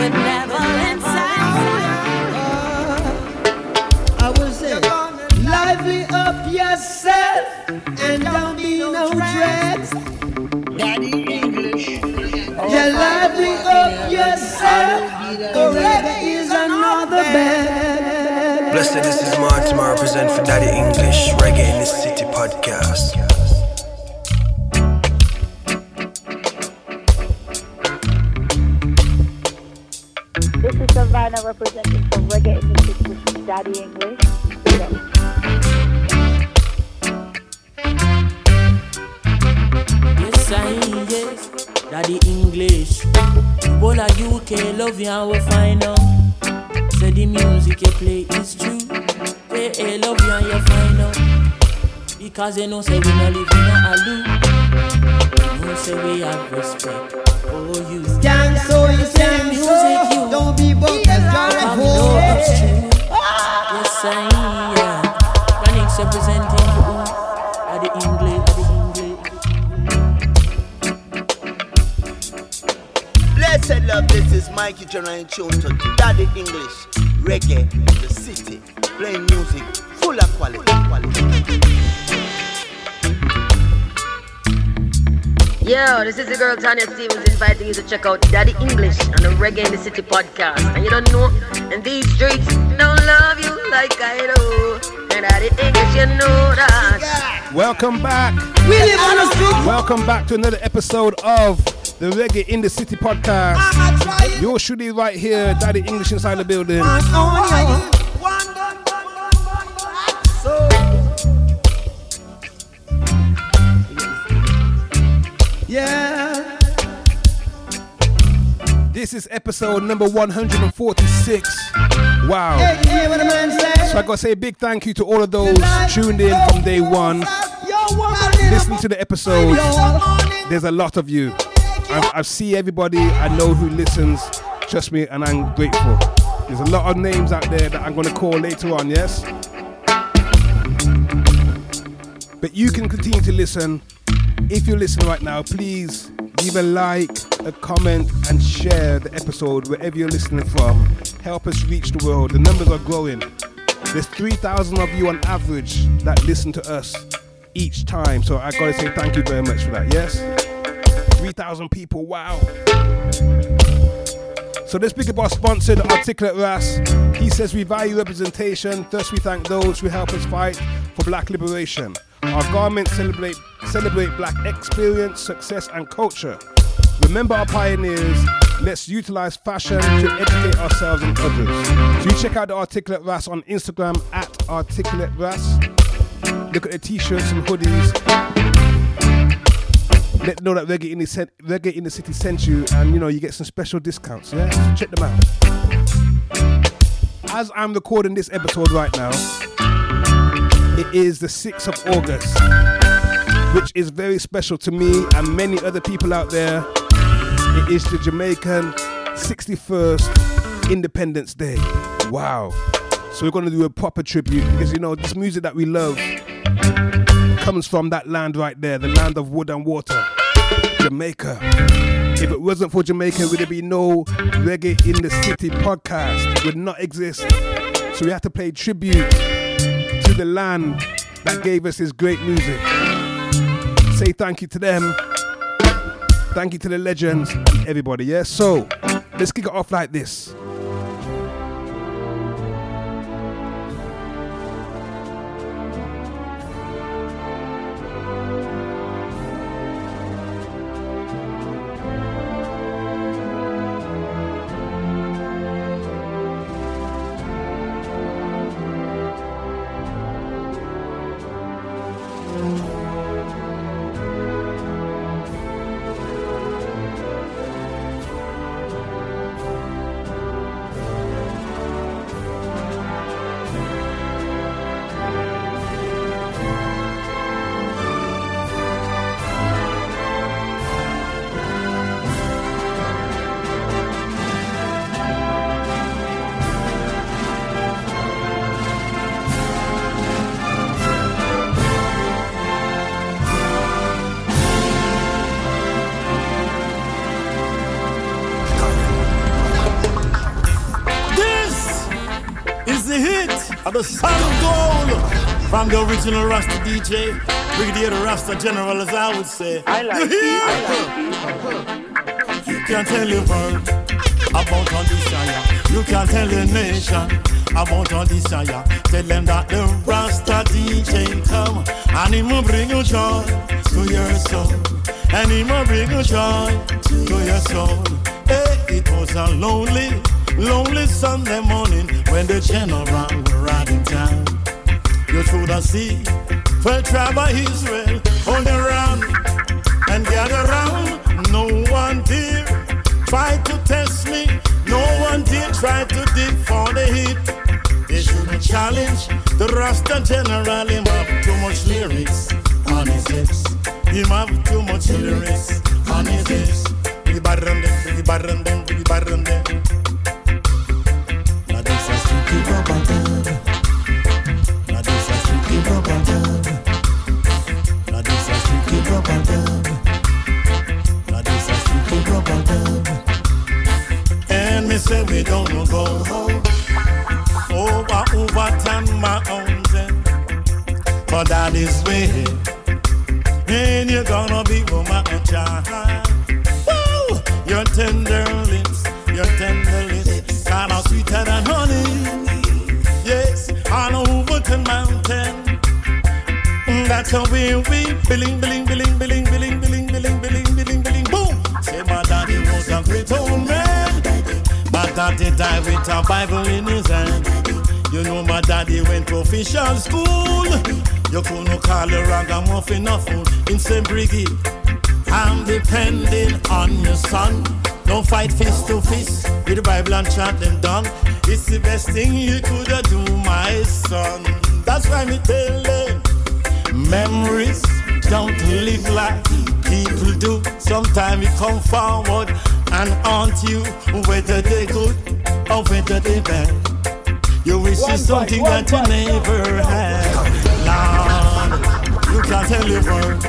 Benevolent I will say, lively up yourself and don't be no dreads. Daddy English. Yeah, lively up yourself. Reggae is another bed. Blessed, this is Martin, I represent for Daddy English, Reggae in the City podcast. Is Savannah representing for Reggae in the City with Daddy English. Yes, I yes. Daddy English. All of UK love you and we find out. Say the music you play is true. They eh, love you and you find out. Because they know say we not live in a loop. They know say we have respect for you. Gang so you Say say music so. you. Don't be broke Daddy English. Daddy English. Blessed love, this is Mikey Jonah in tune to Daddy English. Reggae in the city. Playing music full of quality. quality. Yo, this is the girl Tanya Stephens inviting you to check out Daddy English on the Reggae in the City podcast. And you don't know, and these streets don't love you like I do. And Daddy English, you know that. Welcome back. We live on the street. Welcome back to another episode of the Reggae in the City podcast. I'm a trying. Yours truly right here, Daddy English inside the building. This is episode number 146. Wow. Hey, hey, what a man say. So I gotta say a big thank you to all of those tuned in from day one, listening to the episodes. There's a lot of you. I, I see everybody I know who listens. Trust me, and I'm grateful. There's a lot of names out there that I'm gonna call later on, yes? But you can continue to listen. If you're listening right now, please leave a like, a comment, and share the episode wherever you're listening from. Help us reach the world. The numbers are growing. There's 3,000 of you on average that listen to us each time. So I gotta say thank you very much for that, yes? 3,000 people, wow. So let's speak about sponsor, the Articulate Ras. He says we value representation, thus we thank those who help us fight for black liberation. Our garments celebrate celebrate black experience, success, and culture. Remember our pioneers. Let's utilize fashion to educate ourselves and others. So you check out the Articulate Ras on Instagram at Articulate Ras. Look at the t-shirts and hoodies. Let them know that Reggae in the Cen- Reggae in the City sent you, and you know you get some special discounts. Yeah, so check them out. As I'm recording this episode right now, it is the 6th of August, which is very special to me and many other people out there. It is the Jamaican 61st Independence Day. Wow. So we're going to do a proper tribute because you know this music that we love comes from that land right there, the land of wood and water, Jamaica. If it wasn't for Jamaica, would there be no Reggae in the City podcast? Would not exist. So we have to pay tribute the land that gave us this great music. Say thank you to them. Thank you to the legends everybody, yeah? So let's kick it off like this. From the original Rasta DJ, Brigadier the Rasta General, as I would say. I like you? I like You can tell the world about all desire. You can't tell the nation about all desire. Tell them that the Rasta DJ come and he will bring you joy to your soul. And he will bring you joy to your soul. Hey, it was a lonely, lonely Sunday morning when the general were riding town. You should have seen for tribe of Israel on the run and gather round. No one did try to test me. No one did try to dig for the hit. They shouldn't challenge the Rasta general. Him have too much lyrics on his lips. Him have too much lyrics on his lips. Biggie barren them, biggie barren them, biggie barren them. Say we don't go home. over overturn mountain, for that is way. And you're gonna be woman and child. Woo! Your tender lips, your tender lips, kinda sweeter than honey. Yes, on Overton Mountain. Mm, That's how we we billing, billing, billing, billing, billing, billing, billing, billing, billing, billing, boom. Say my daddy was a great old man. My daddy died with a Bible in his hand. You know my daddy went to official school. You couldn't call a ragamuffin a fool in St. Brigade. I'm depending on your son. Don't fight fist to fist with the Bible and chant them down. It's the best thing you could do, my son. That's why me tell them memories don't live like people do. Sometimes it come forward and haunt you, whether they good or whether they bad. You wish One it's something bite, that you never had. Lord, you can tell the world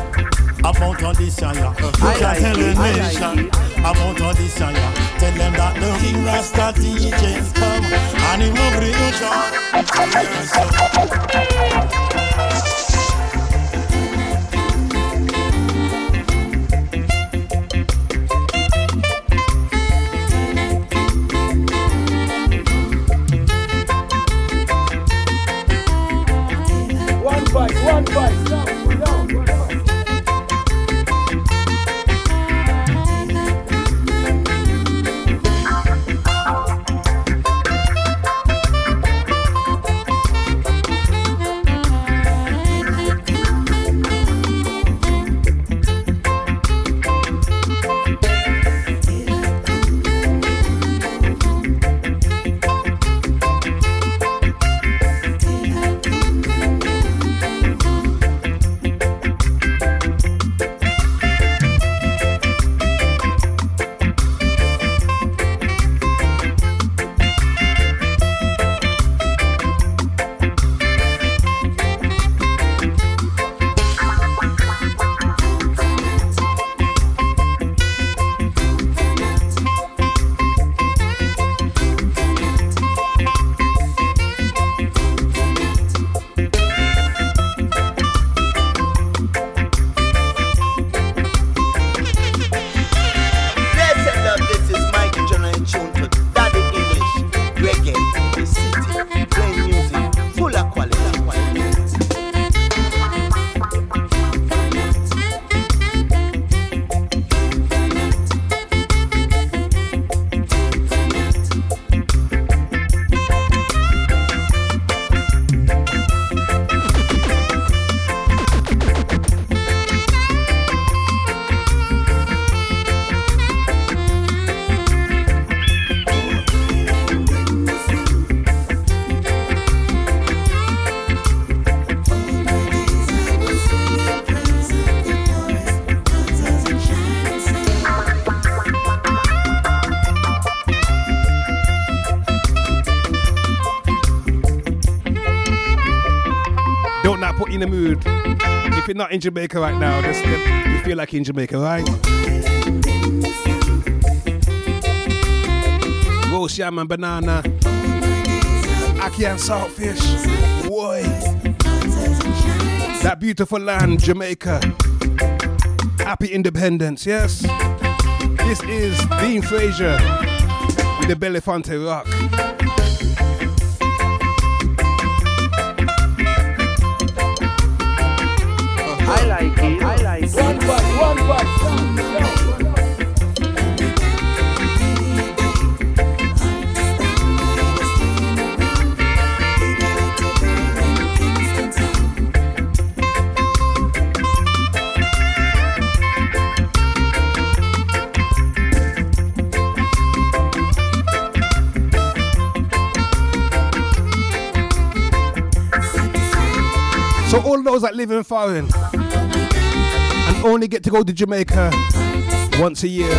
about all desire. You I can like tell the it, I like nation about all desire. Tell them that the King Rasta DJs come and he will bring you joy. You're not in Jamaica right now, just you feel like in Jamaica, right? Roast yam and banana. Ackee and Saltfish. Boy. That beautiful land, Jamaica. Happy independence, yes? This is Dean Fraser with the Belafonte Rock. Those that live in foreign and only get to go to Jamaica once a year,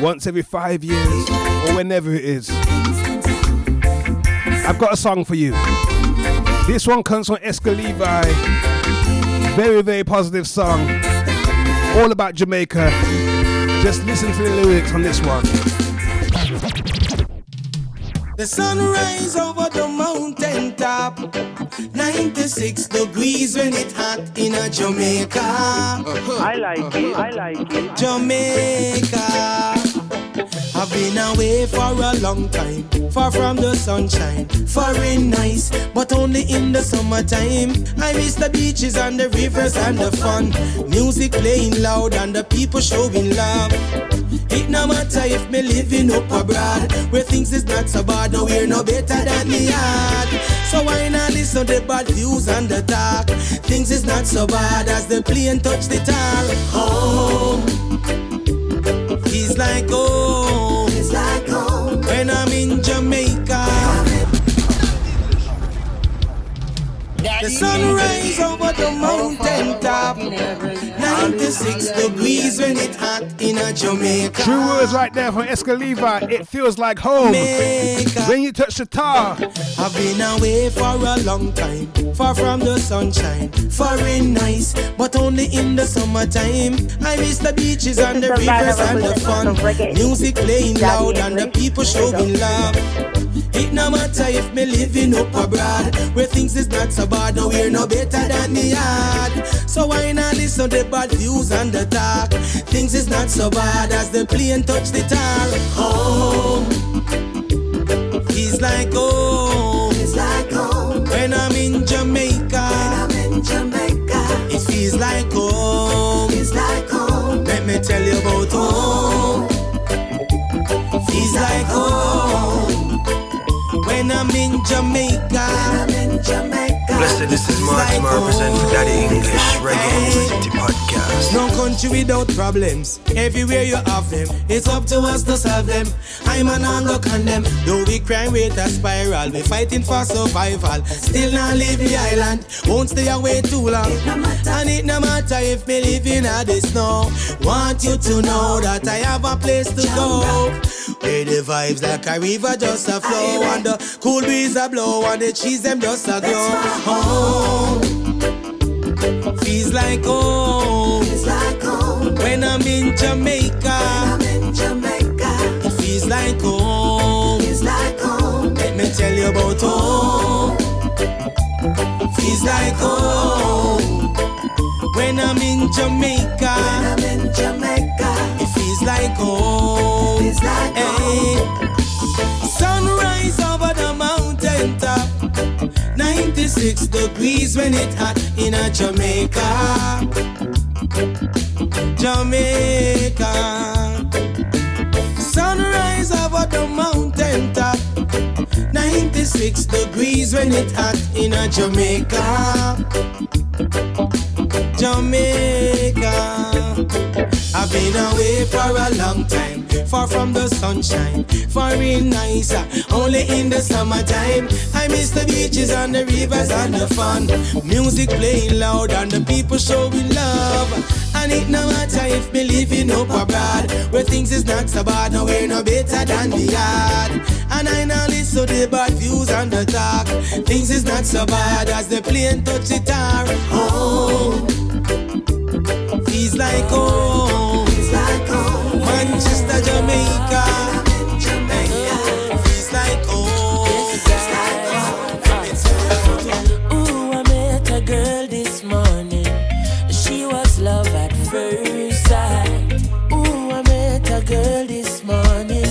once every five years, or whenever it is. I've got a song for you. This one comes from Exco Levi. Very, very positive song. All about Jamaica. Just listen to the lyrics on this one. The sun sunrise over the mountain top. 96 degrees when it hot in a Jamaica. I like it. I like it. Jamaica. I've been away for a long time, far from the sunshine. Foreign nice, but only in the summertime. I miss the beaches and the rivers and the fun. Music playing loud and the people showing love. It no matter if me living up abroad, where things is not so bad, no we're no better than the yard. So why not listen to bad views and the talk? Things is not so bad as the plane touch the tar. Home. Feels like home. Feels like home. When I'm The sunrise over the mountain top. 96 degrees when it hot in a Jamaica. True words right there from Exco Levi. It feels like home. When you touch the tar. I've been away for a long time, far from the sunshine. Foreign nice, but only in the summertime. I miss the beaches and the This is the rivers and the fun. version of reggae. Music playing loud and the people showing love. It no matter if me living up abroad, where things is not so bad, no we're no better than the yard. So why not listen to bad views and the talk? Things is not so bad as the plane touch the tar. Home. Feels like home. Jamaica. When I'm in Jamaica. Blessed, this is Mark Mar represent for Daddy English Reggae City podcast. No country without problems. Everywhere you have them. It's up to us to solve them. I'm an go condemn. Though we crime rate a spiral. We fighting for survival. Still not leave the island. Won't stay away too long. And it no matter if me live in a the snow. Want you to know that I have a place to go. Where the vibes like a river just a flow. And the cool breeze a blow. And the trees them just a glow. Home. Oh. Feels like home. Feels like home. When I'm in Jamaica. I'm in Jamaica. It feels like home. Feels like home. Let me tell you about home. Feels like home. When I'm in Jamaica. When I'm in Jamaica. It feels like home. Feels like home. Sunrise over the mountain top. 96 degrees when it hot in a Jamaica. Jamaica. Sunrise over the mountain top. 96 degrees when it hot in a Jamaica. Jamaica. I've been away for a long time, far from the sunshine, far foreign nicer, only in the summertime. I miss the beaches and the rivers and the fun. Music playing loud and the people showing love. And it no matter if me living up abroad, where things is not so bad, no we're no better than the yard. And I now listen to the bad views and the talk. Things is not so bad as the plane touch tar. Home. Feels like home. Sister Jamaica. Jamaica. Feels like home. Ooh, I met a girl this morning. She was love at first sight. Ooh, I met a girl this morning.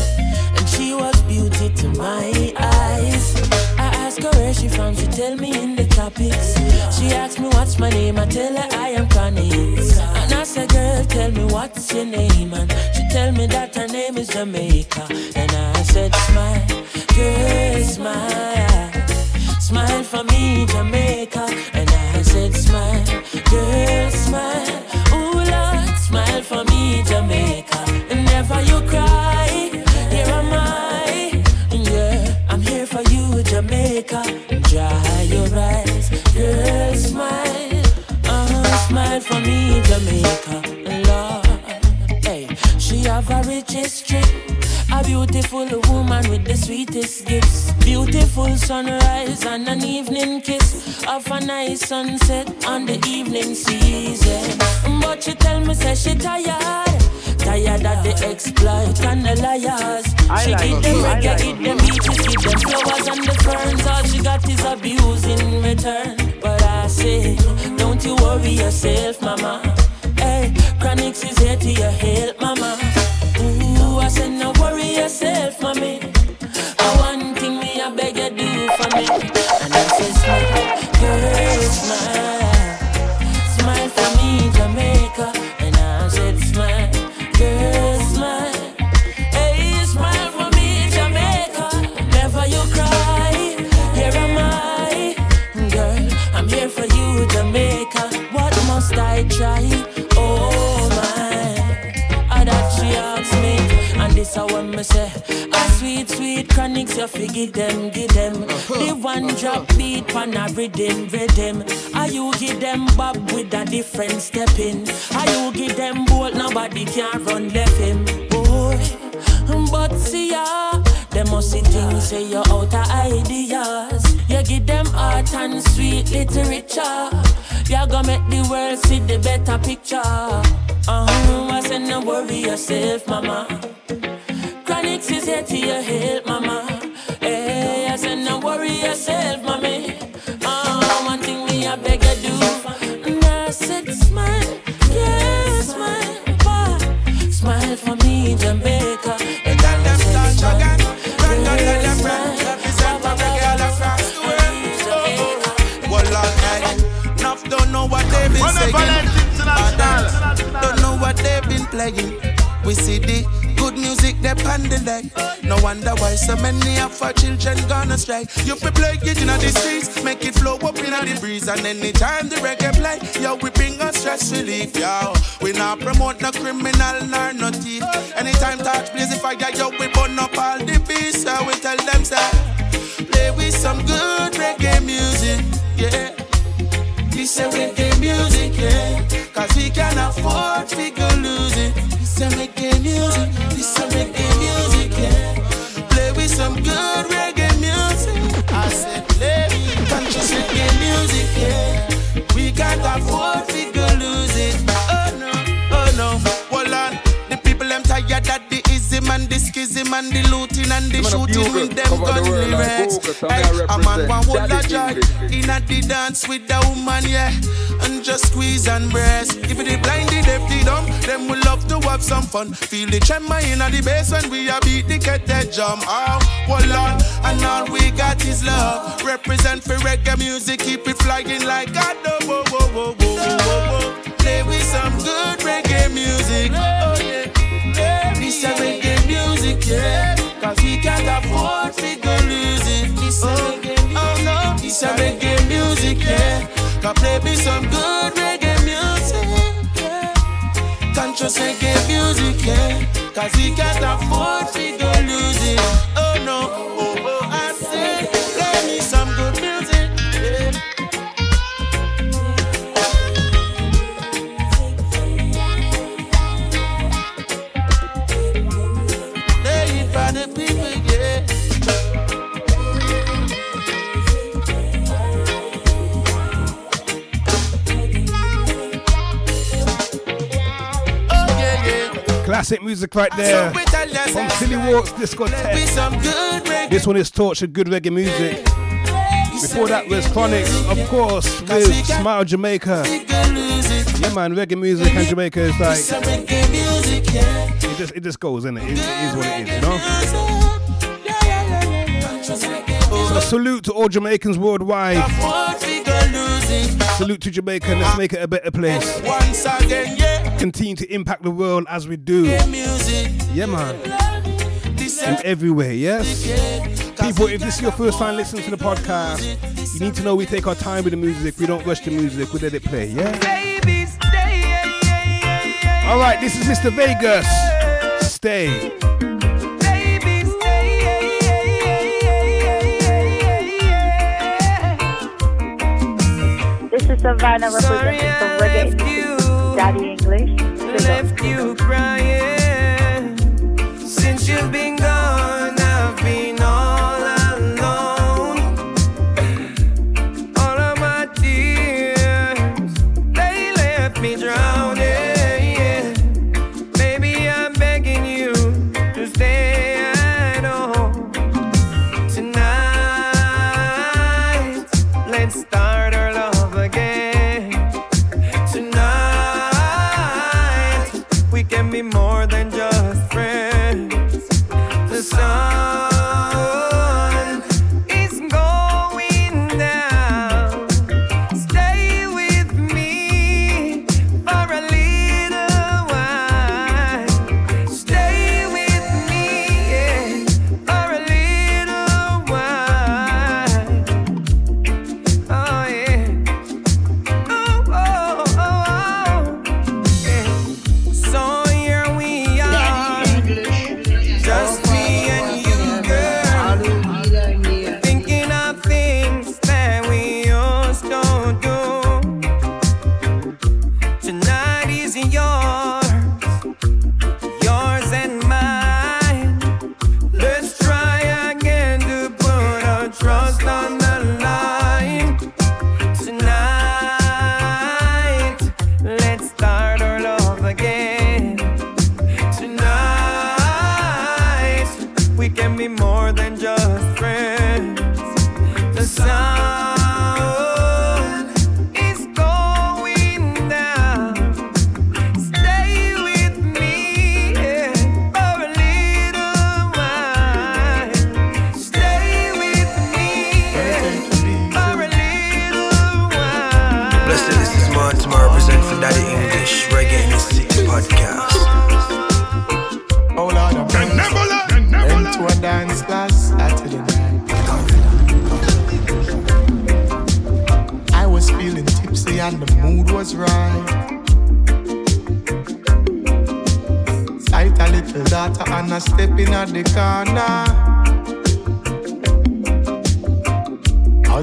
And she was beauty to my eyes. I asked her where she from. She tell me in the topics. She asked me what's my name. I tell her I am Connie. And I said, girl, tell me what's your name. And Jamaica. And I beautiful woman with the sweetest gifts. Beautiful sunrise and an evening kiss of a nice sunset on the evening season. But she tell me, say she tired. Tired of the exploit and the liars. I she like give them reggae, like it. them beaches, give them flowers and the ferns. All she got is abuse in return. But I say, don't you worry yourself, mama. Hey, Chronixx is here to your help, mama. Said, no worry yourself, mommy. I one thing me, I beg you do for me. And I say, smile, girl, smile. Smile for me, Jamaica. And I said, smile, girl, smile. Hey, smile for me, Jamaica. Never you cry. Here am I, girl. I'm here for you, Jamaica. What must I try? Me say. A sweet, sweet Chronixx, you forget them, give them. The one drop beat pan a rhythm, rhythm. Are you give them bob with a different step in? Are you give them bolt, nobody can run left him, boy. But see ya, them must see things say you're out of ideas. You give them art and sweet literature. You gonna make the world see the better picture. Uh-huh, I said no worry yourself, mama. Chronixx is here to your help, mama. Hey, I said no worry yourself, mommy. Uh, one thing me I beg you do. And I said smile, yeah, smile, boy. Smile for me, Jamaica. And I said smile, yeah, smile. Well, alright. Enough don't know what they've been One saying. Valentine's International. Others Don't know what they've been playing. We see the the leg. No wonder why so many of our children gonna astray. You fi play it in the streets, make it flow up in the breeze, and anytime the reggae play, yo we bring us stress relief, yo. We not promote no criminal nor no thief. Anytime touch blaze the fire, yo we burn up all the beasts. So we tell them say, play with some good reggae music, yeah. This a reggae music, yeah. Cause we can afford to lose it. This a reggae music, this good and the looting and the shooting with them gun lyrics. Hey, a man want hold a joy in at the dance with the woman, yeah. And just squeeze and breast. If it blind, the deaf, the dumb, them will love to have some fun. Feel the tremor in the bass when we a beat the kettle drum. Oh, hold on, and all we got is love. Represent for reggae music, keep it flying like God. Whoa, whoa, whoa, whoa, whoa, whoa. Play with some good reggae music. Oh, yeah. This reggae music, yeah. Cause we can't afford to go lose it. This oh, oh no, this a reggae music, yeah. Can play me some good reggae music, yeah. Conscious reggae music, yeah. Cause we can't afford to go lose it. classic music right there from Silly Walks Discotheque. This one is tortured good reggae music. Before that was Chronixx, of course, with Smile Jamaica. Yeah, man, reggae music and Jamaica is like it just it just goes in it. It is what it is, you know. So salute to all Jamaicans worldwide. Salute to Jamaica. Let's make it a better place. Once again, yeah continue to impact the world as we do. Yeah, man. In every way, yes. People, if this is your first time listening to the podcast, you need to know we take our time with the music. We don't rush the music. We let it play, yeah? All right, this is Mr. Vegas. Stay. This is Savannah representing the Reggae Daddy English. Left you crying since you've been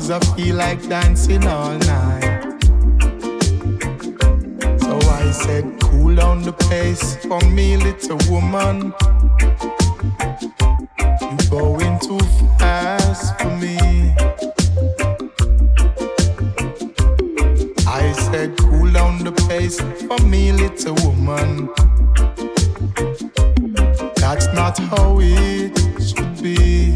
Cause I feel like dancing all night. So I said, cool down the pace for me, little woman. You're going too fast for me. I said, cool down the pace for me, little woman. That's not how it should be.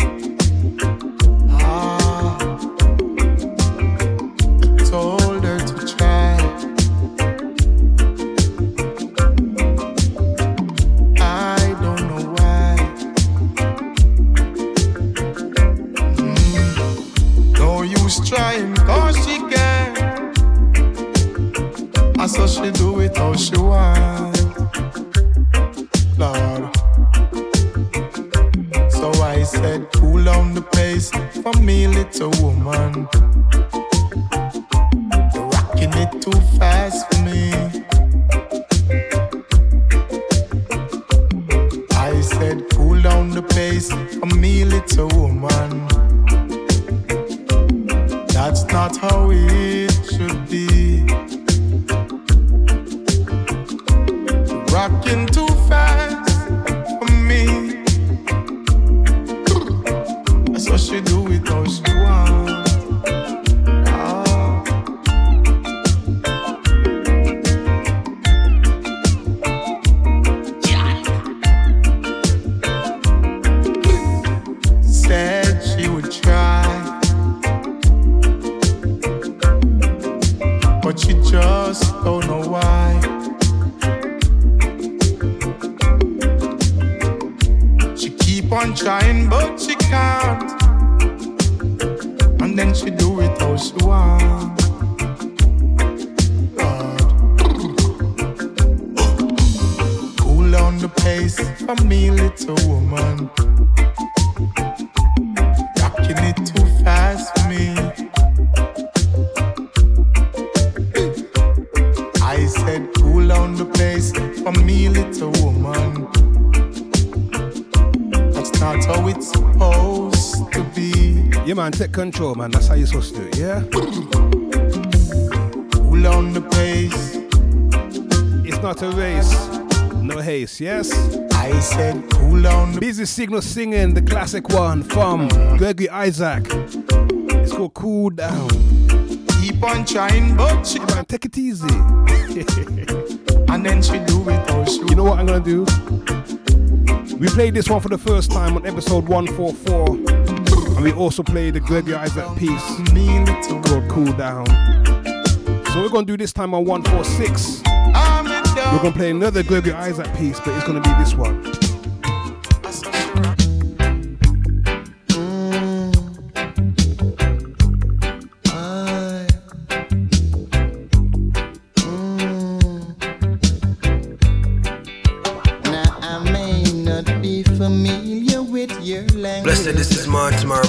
trying, but she can't. And then she do it how she want. Cool on the pace for me, little woman. Man, take control, man. That's how you're supposed to do it, yeah? Cool down the pace. It's not a race, no haste, yes? I said, cool down the Busy Signal singing the classic one from Gregory Isaac. It's called Cool Down. Keep on trying, but she man, take it easy. and then she do it all You know what I'm gonna do? We played this one for the first time on episode 144. And we also played the Gregory Isaac piece called Cool Down. So we're gonna do this time on 146. We're gonna play another Gregory Isaac piece, but it's gonna be this one.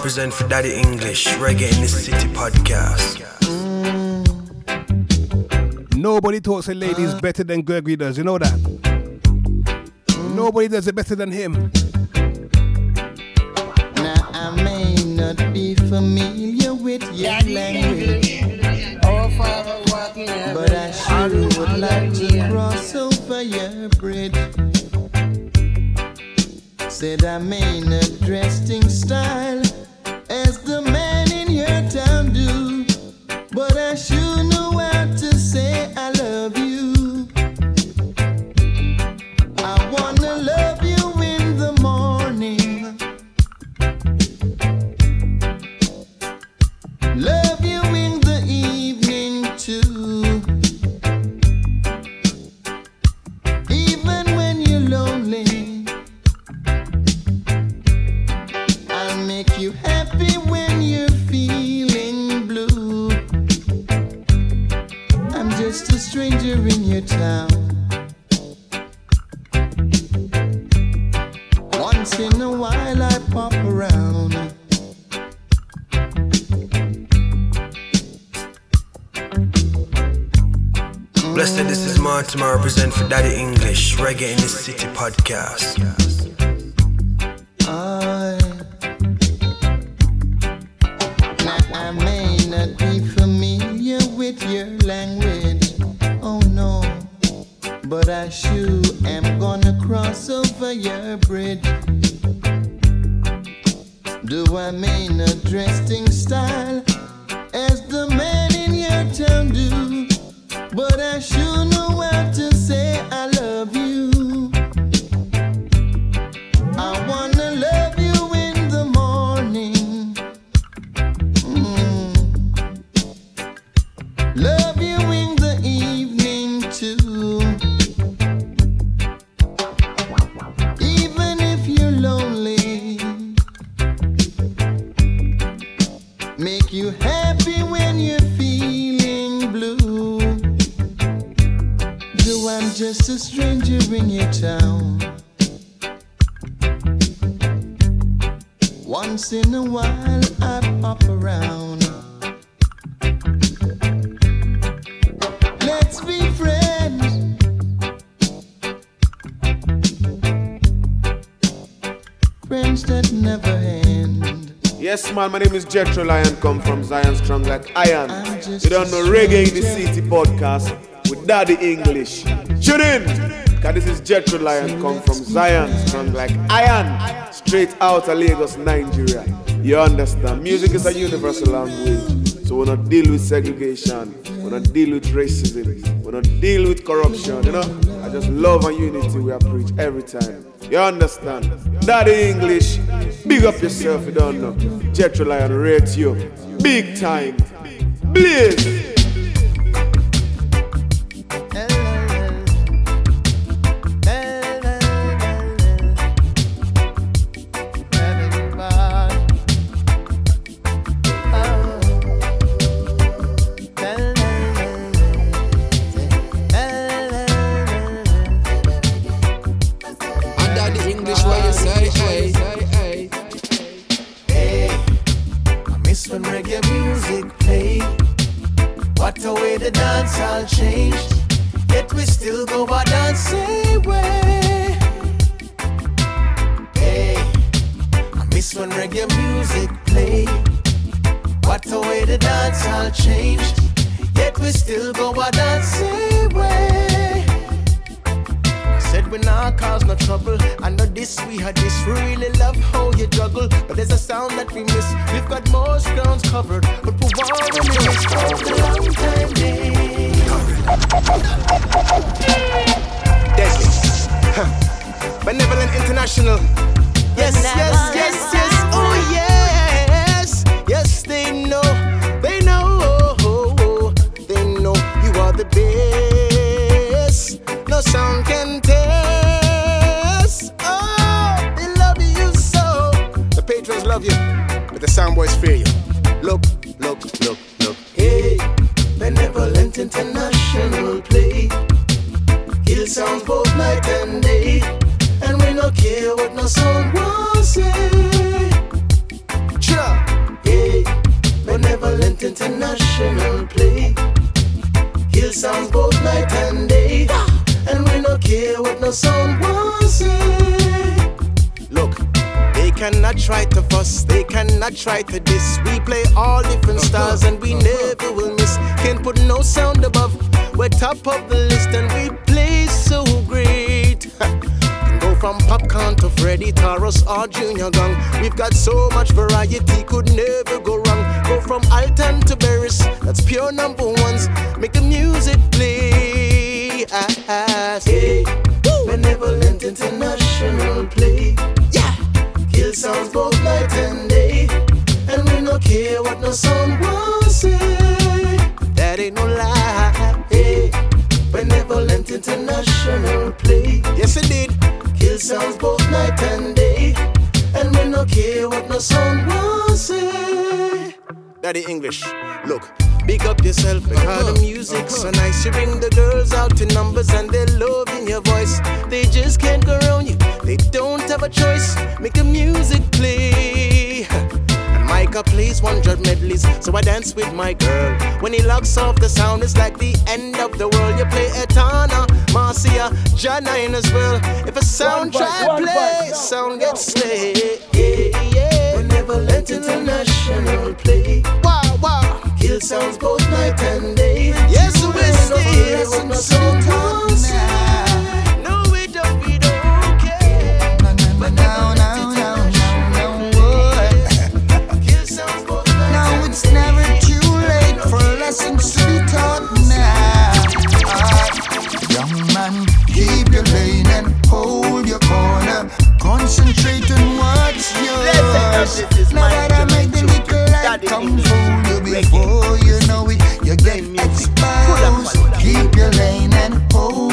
Represent for Daddy English, Reggae in the City podcast. Nobody talks to ladies uh. better than Gregory does, you know that? Nobody does it better than him. Now I may not be familiar with your language. But I sure would like to cross over your bridge. Said I may not dressed in style podcast. Once in a while I pop around. Let's be friends. Friends that never end. Yes, man, my name is Jetro Lion, come from Zion Strong like Iron. You don't know Reggae in the City podcast with Daddy English. Tune in! Cause this is Jetro Lion, come from Zion Strong like Iron. Straight out of Lagos, Nigeria. You understand? Music is a universal language. So we not deal with segregation. We not deal with racism. We not deal with corruption. You know? I just love and unity we preach every time. You understand? Daddy English. Big up yourself, you don't know. Jetro Lion rate you. Big time. Blaze. Benevolent International. Yes, yes, yes, yes. Oh, yes. Yes, they know. They know. They know you are the best. No sound can test. Oh, they love you so. The patrons love you, but the sound boys fear you. Look, look, look, look. Hey, Benevolent International play. Hill sounds both night and day. Care what no sound will say. Sure. Hey, Benevolent International play. Hill sounds both night and day. And we no care what no sound will say. Look, they cannot try to fuss, they cannot try to diss. We play all different styles and we never will miss. Can't put no sound above. We're top of the list and we play from popcorn to Freddy Taros or Junior Gang. We've got so much variety, could never go wrong. Go from Alton to Beres, that's pure number ones. Make the music play. Ah, Hey, Benevolent International play. Yeah. Kill sounds both night and day. And we no care what no will say. That ain't no lie. Hey, Benevolent International play. Yes, indeed. Kill sounds both night and day. And we no care what no sound will say. Daddy English. Look, big up yourself because the music's so nice. You bring the girls out in numbers and they're loving your voice. They just can't go around you. They don't have a choice. Make the music play. Micah plays 100 medleys, so I dance with my girl. When he locks off the sound, it's like the end of the world. You play Etana, Marcia, Janine as well. If a sound One try one play, sound gets slayed. Yeah, yeah. Benevolent International play. Wow, wow. Kill sounds both night and day. Yes, we stay. Your lane and hold your corner. Concentrate on what's yours. Now that I make the little light come fool you before you know it, you get exposed. Keep your lane and hold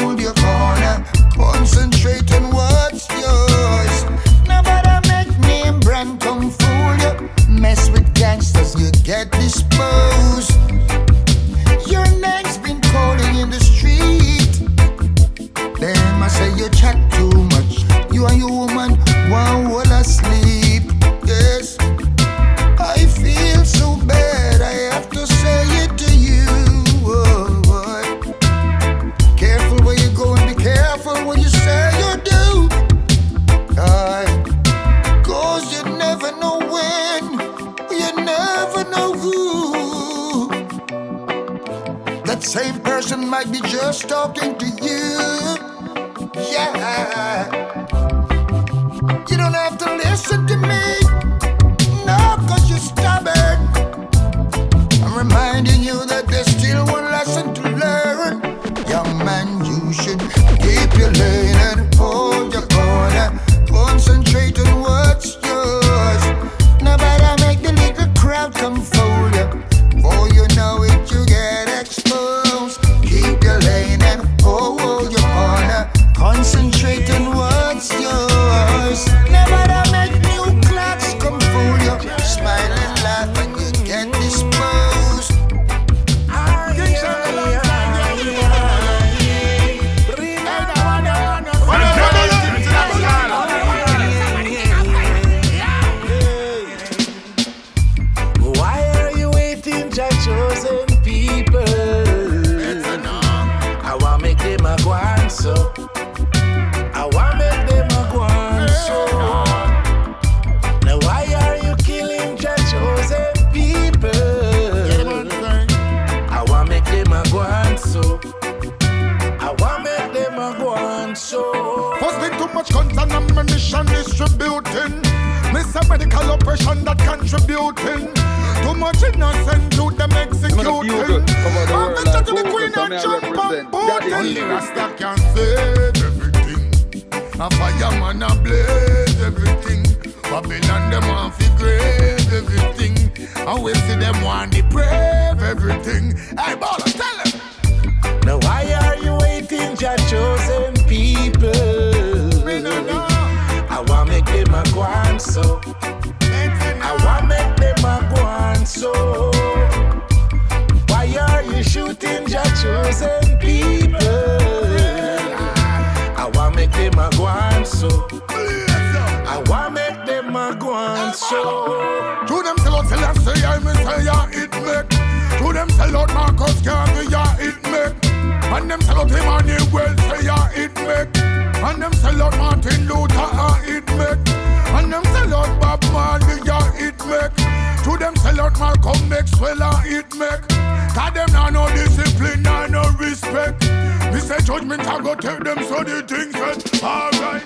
go tell them so the things that alright.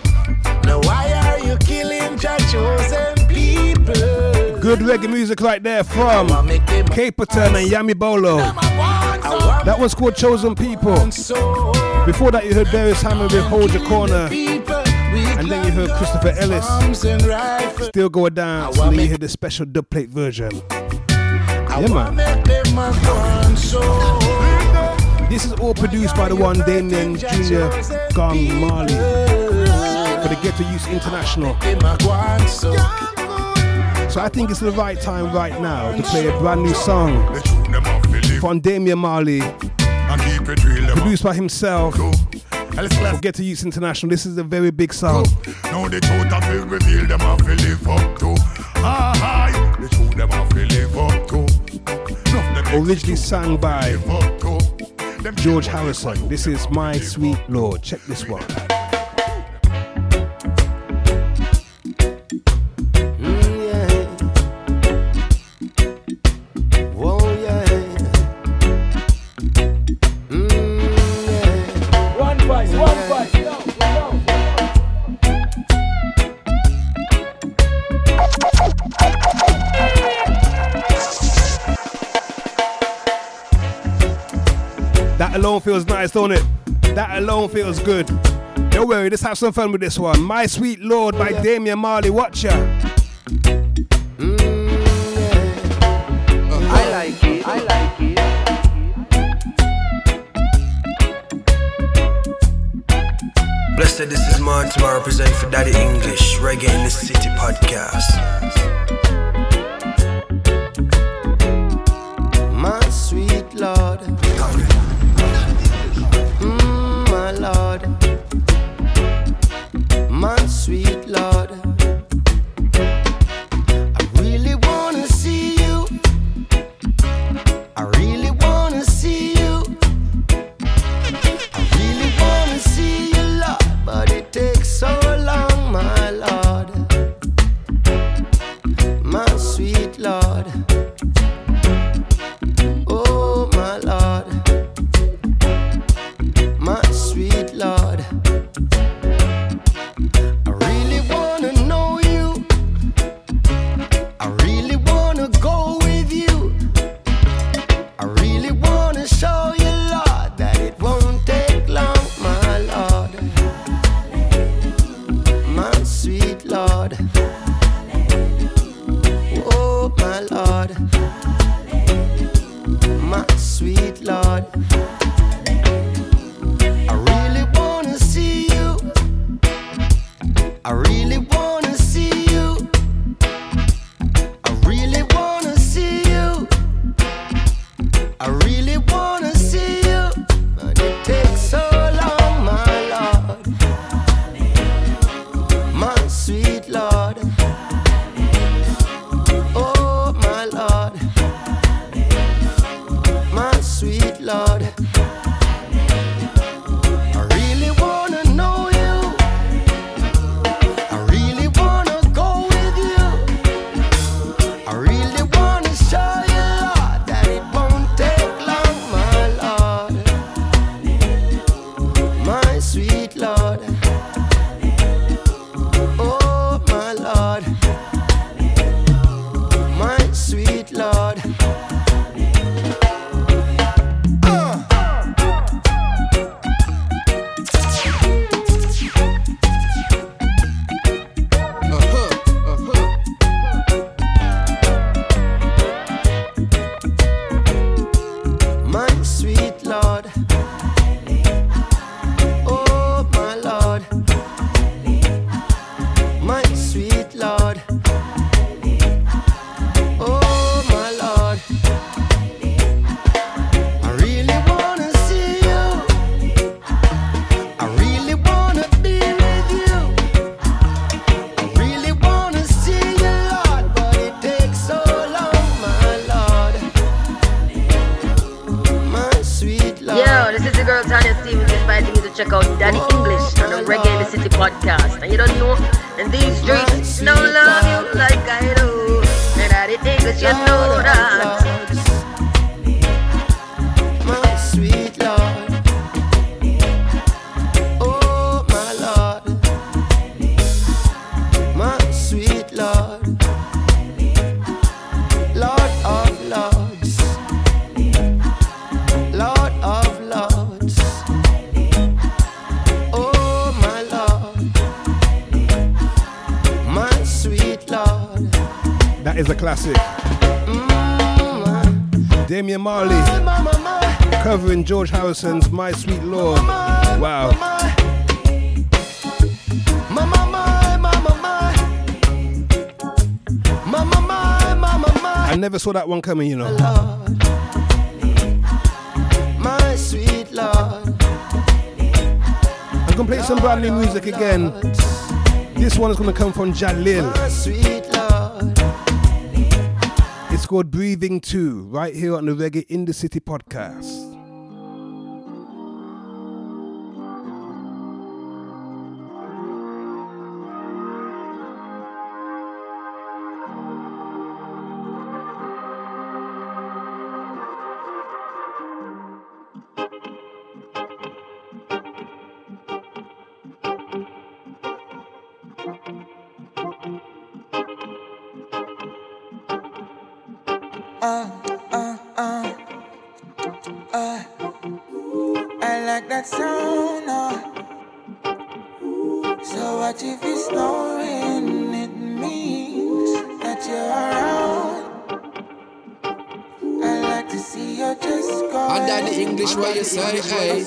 Now why are you killing your chosen people? Good reggae music right there from Capleton and Yami Bolo. That was called Chosen People. Before that, you heard Darius Hammond with Hold Your Corner. And then you heard Christopher Ellis. Still going down. And then you heard the special dub plate version. Yeah, man. This is all produced by the one Damian Jr. Gong Marley for the Ghetto Youths International. So I think it's the right time right now to play a brand new song from Damian Marley, produced by himself. For Ghetto Youths International. This is a very big song. Now the truth I feel reveal them I feel live up to. Ah, the truth them I feel live up to. Originally sung by George Harrison. This is My Sweet Lord. Check this one. Alone feels nice, don't it? That alone feels good. Don't worry, let's have some fun with this one. My Sweet Lord by Damian Marley. Watch ya. Mm, I like it. I like it. Blessed, this is Martin, I represent for Daddy English, Reggae in the City podcast. Lord. My Sweet Lord. Wow. I never saw that one coming, you know. My sweet Lord. I'm gonna play some brand new music again. This one is gonna come from Jalil. It's called Breathing 2, right here on the Reggae in the City podcast. Uh, uh, uh, uh. I like that sound. Uh. So what if it's snowing? It means that you're around. I like to see you just go. Under the English, what you say, hey,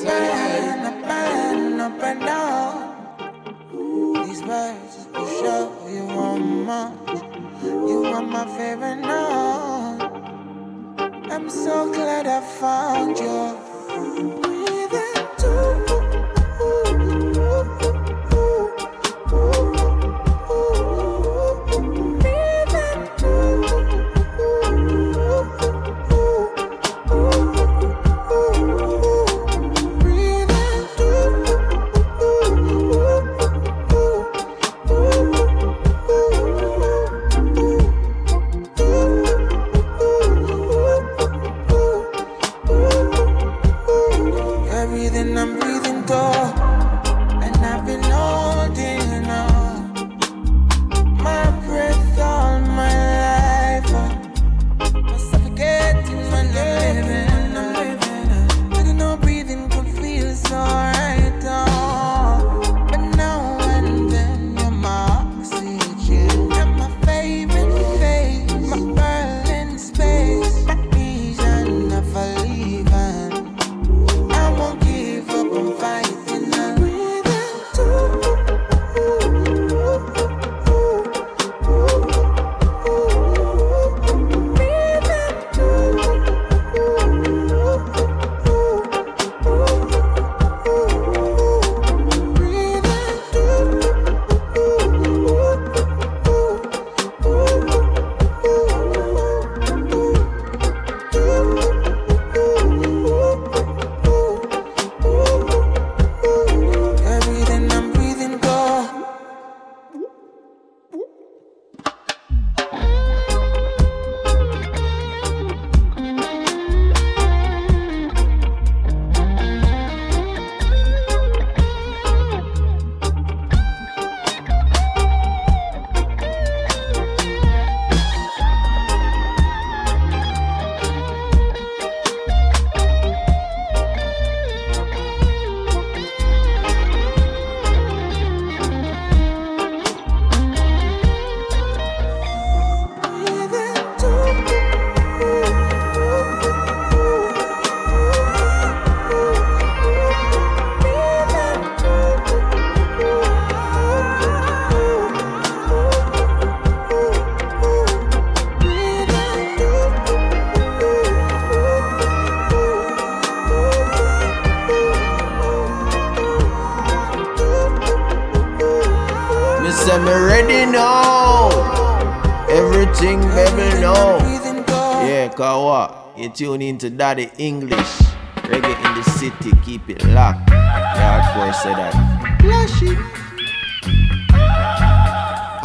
You tune into Daddy English. Reggae in the city, keep it locked. The hardcore say that. Flash it.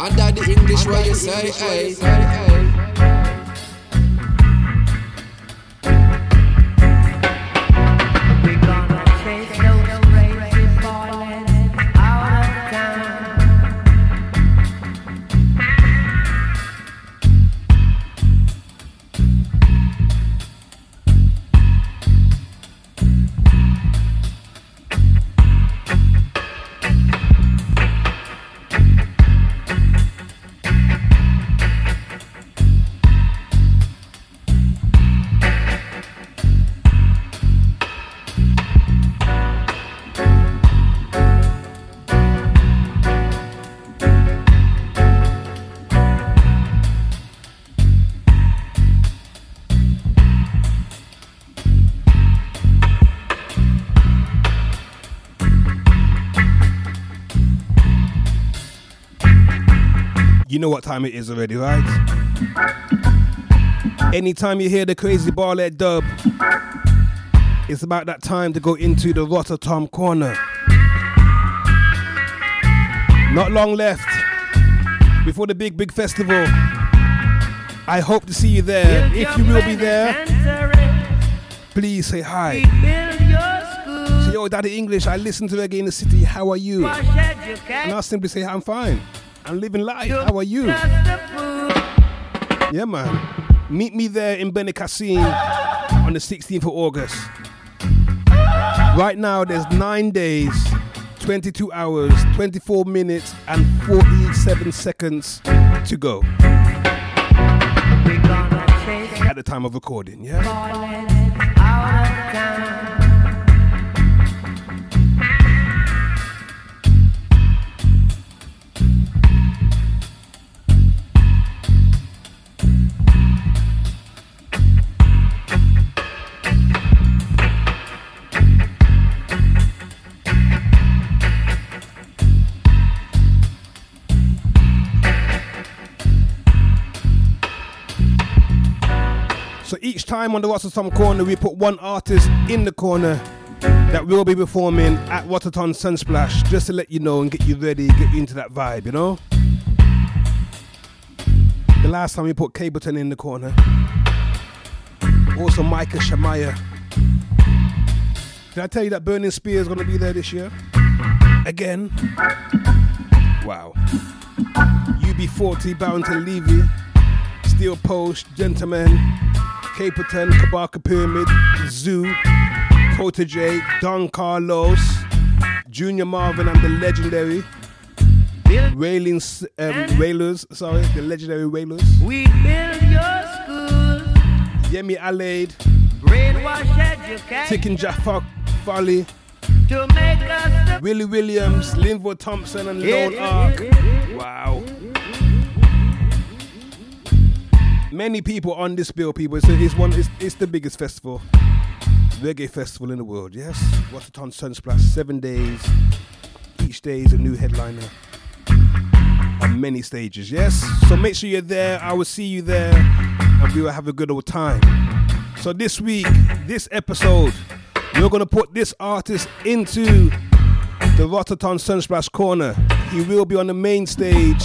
And daddy English, what you say, hey, hey. You know what time it is already, right? Anytime you hear the crazy barlet dub, it's about that time to go into the Rototom corner. Not long left before the big, big festival. I hope to see you there. If you will be there, please say hi. Say, yo, Daddy English, I listen to reggae in the city. How are you? And I'll simply say, I'm fine. I'm living life. How are you? Yeah, man. Meet me there in Benicassim on the 16th of August. Right now, there's nine days, 22 hours, 24 minutes, and 47 seconds to go. At the time of recording, yeah? Time on the Rototom corner, we put one artist in the corner that will be performing at Rototom Sunsplash, just to let you know and get you ready, get you into that vibe, you know. The last time we put Capleton in the corner, also Micah Shemaiah. Did I tell you that Burning Spear is going to be there this year? Again? Wow. UB40, Barrington Levy, Steel Pulse, Gentleman, Capleton, Kabaka Pyramid, Zoo, Protoje, Don Carlos, Junior Marvin and the legendary Wailing, um, Wailers, sorry, the legendary Wailers. We build your school, Yemi Alade, brainwash education Tikin Folly, to make us Willie Williams, Linval Thompson, and Lone Yeah. Ark. Wow. Many people on this bill, people. It's, it's one. It's, it's the biggest festival, reggae festival in the world. Yes, Rototom Sunsplash, seven days. Each day is a new headliner on many stages. Yes, so make sure you're there. I will see you there, and we will have a good old time. So this week, this episode, we're gonna put this artist into the Rototom Sunsplash corner. He will be on the main stage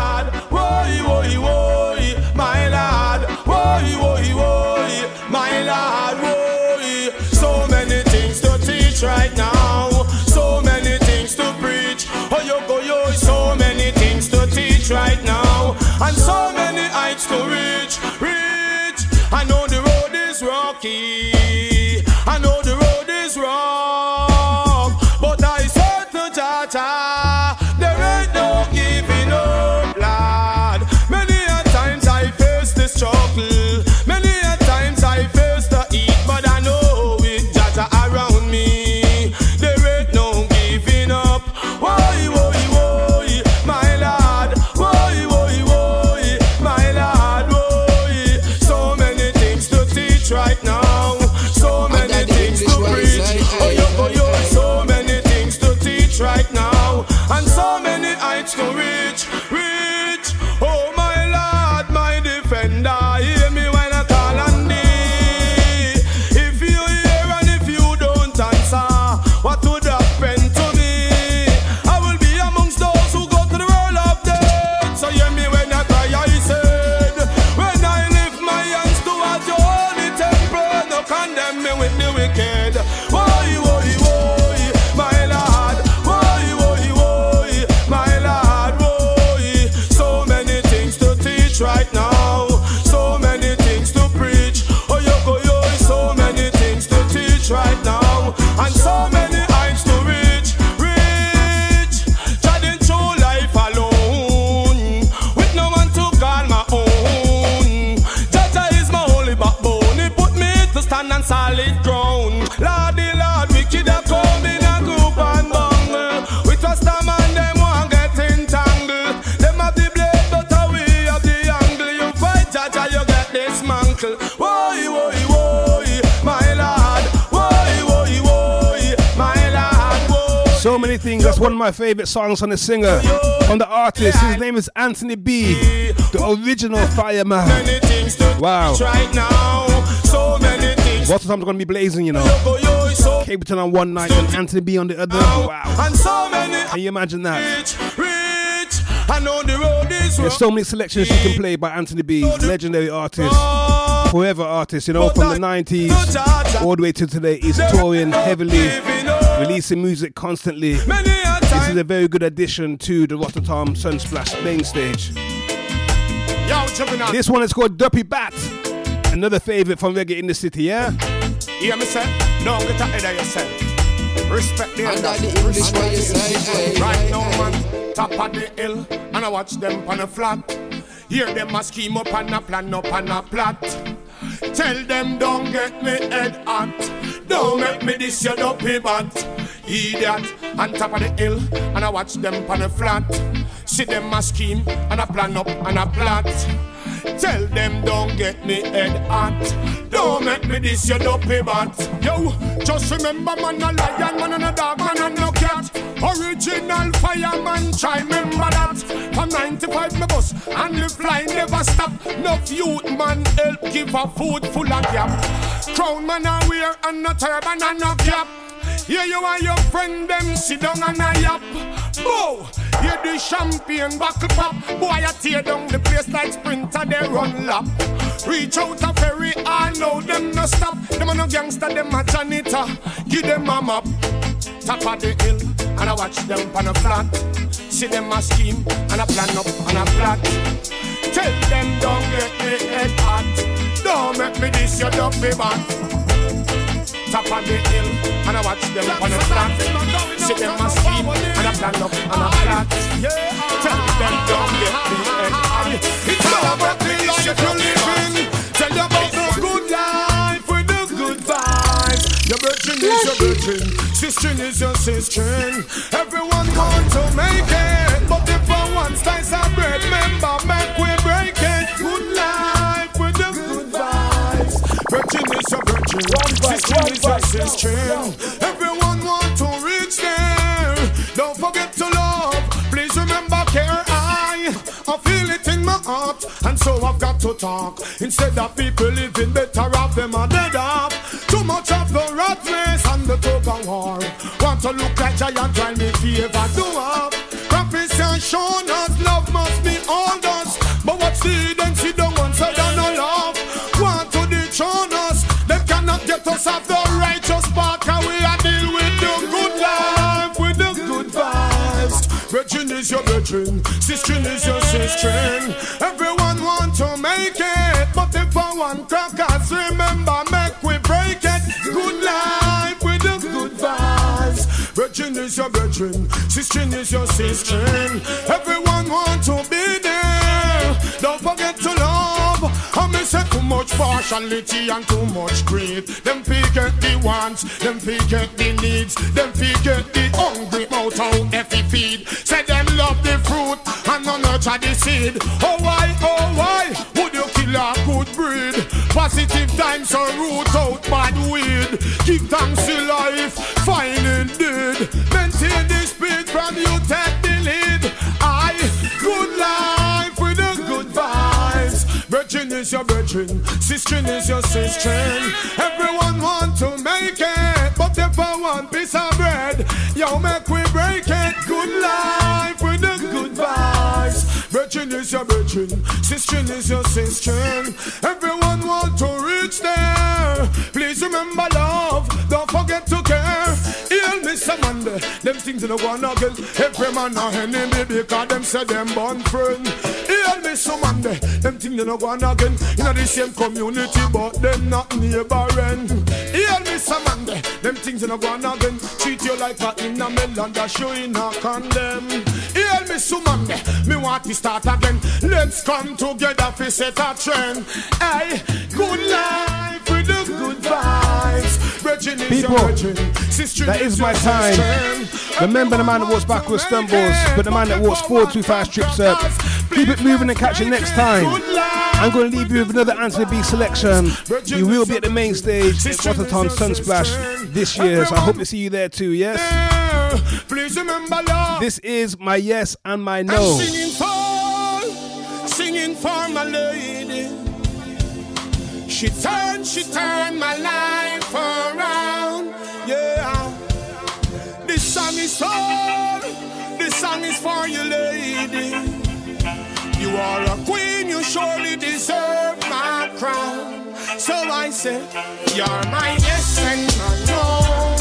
to reach, reach. I know the road is rocky. Many things. That's one of my favorite songs on the singer, on the artist. His name is Anthony B, the original fireman. Wow. Lots of times to be blazing, you know. Capleton on one night and Anthony B on the other. Wow. Can you imagine that? the There's so many selections you can play by Anthony B, legendary artist, forever artist, you know, from the 90s all the way to today. He's touring heavily, releasing music constantly. This is a very good addition to the Rototom Sunsplash main stage. Yo. This one is called Duppy Bat, another favorite from Reggae in the City, yeah? Hear me say, don't get ahead of yourself. Respect the Under elders. the English way you say. Right now, man, top of the hill, and I watch them on a flat. Hear them a scheme up and a plan up and a plot. Tell them don't get me head hot. Don't make me this your dopey bat. Idiot, on top of the hill, and I watch them on a flat. See them a scheme and a plan up and a plot. Tell them don't get me head hot. Don't make me this your dopey bat. Yo, just remember man a lion, man a dog, man and no cat. Original fireman, try remember that. From 95 me bus and the fly never stop. No youth man help give a food full of gap. Crown man a wear and no turban and no cap. Here you and your friend them sit down and a yap. Oh, Bow, hear the champagne buckle pop. Boy, I tear down the place like sprinter, they run lap. Reach out a ferry, I know them no stop. Them a no gangster, them a janitor. Give them a map. Top of the hill, and I watch them on a flat. See them a scheme, and I plan up, and a plot. Tell them don't get me head hot. Don't make me this your dopey bat top of the hill and I watch them on the flat. See them a scheme and a plan up and a flat. Tell them don't get me high. It's all about the life you're living. Tell them about the good life with the good vibes. Your virgin is your virgin, sister is your sister. Everyone want to make it, is your virgin, sister is sister. Everyone want to reach there. Don't forget to love. Please remember care. I, I feel it in my heart, and so I've got to talk. Instead of people living better off, them are dead off. Too much of the rat race and the of war. Want to look like giant while me favor do up. Prophets and shown us love must be all us. But what's the then see the one side and no love. Want to dethrone us. Us off the righteous path. Cause we are deal with the good life, with the good vibes. Virgin is your virgin, sister is your sister. Everyone want to make it, but if I want crackers, remember make we break it. Good life with the good vibes. Virgin is your virgin, sister is your sister. Everyone want to be there. Don't forget to love. Say too much partiality and too much greed. Them forget the wants, them forget the needs, them forget the hungry mouth out if feed. Say them love the fruit and no nurture the seed. Oh why, oh why would you kill a good breed? Positive times are root out your virgin, sister is your sister. Everyone want to make it, but if I want piece of bread, yo make we break it. Good life with the good vibes. Virgin is your virgin, sister is your sister. Everyone want to reach there. Please remember them things in the one again. Every man a enemy because them say them born friend. Heal me some man, them things in the one again. In the same community, but them not neighboring. Heal me some man, them things in the one again. Treat you like a in a melon, that show in a condemn. Heal me some man, me want to start again. Let's come together for set a trend. Hey, good life good vibes. Brethren People, that is my time. Remember the man that walks backwards stumbles, but the man that walks forward too fast trips up. Keep it moving and catch you next time. I'm going to leave you with another Anthony B selection. You will be at the main stage at Rototom Sunsplash this year, so I hope to see you there too, yes? This is my yes and my no. Singing for, singing for my lady. She turned, she turned my life around. Yeah. This song is for, this song is for you, lady. You are a queen, you surely deserve my crown. So I say, you're my yes and my no.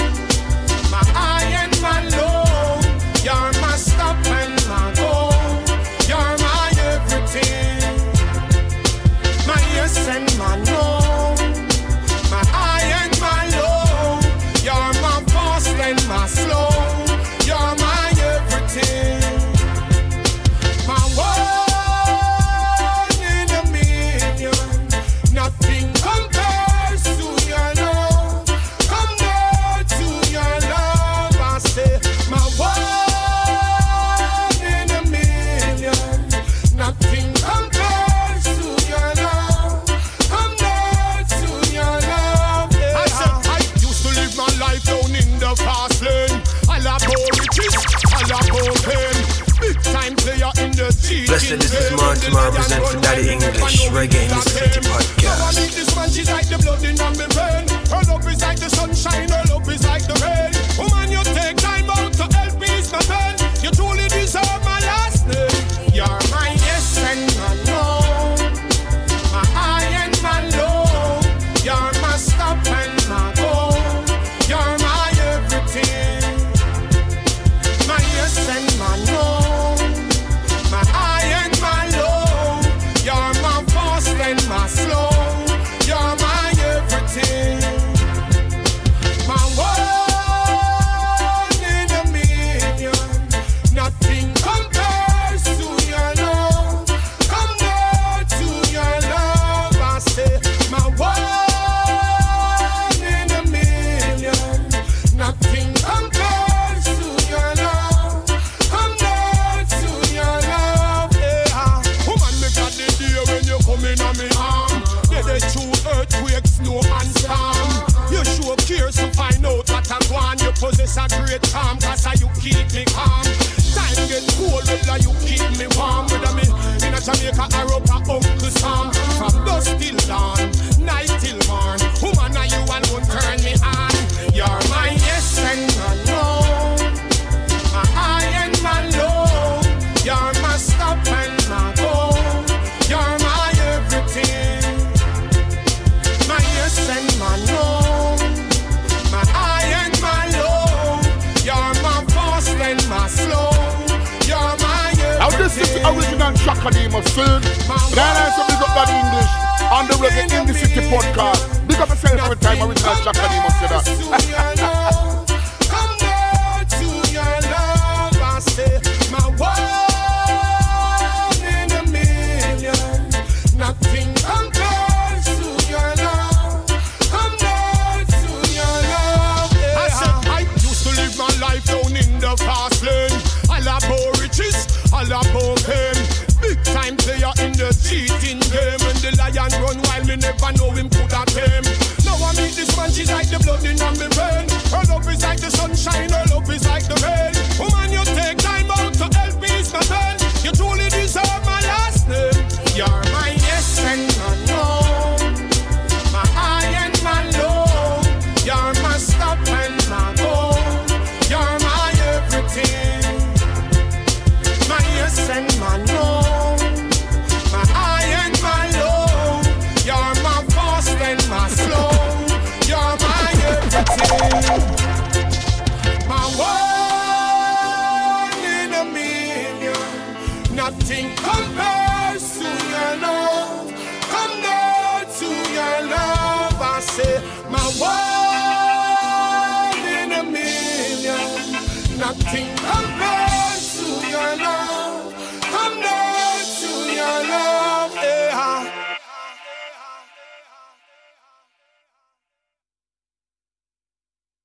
name of sin. But I like big up Daddy English on the Reggae in the City podcast. Big up yourself every time I reach that Jack name of that. never know him could have came. Now I meet this man, she's like the blood in my vein. Her love is like the sunshine, her love is like the rain.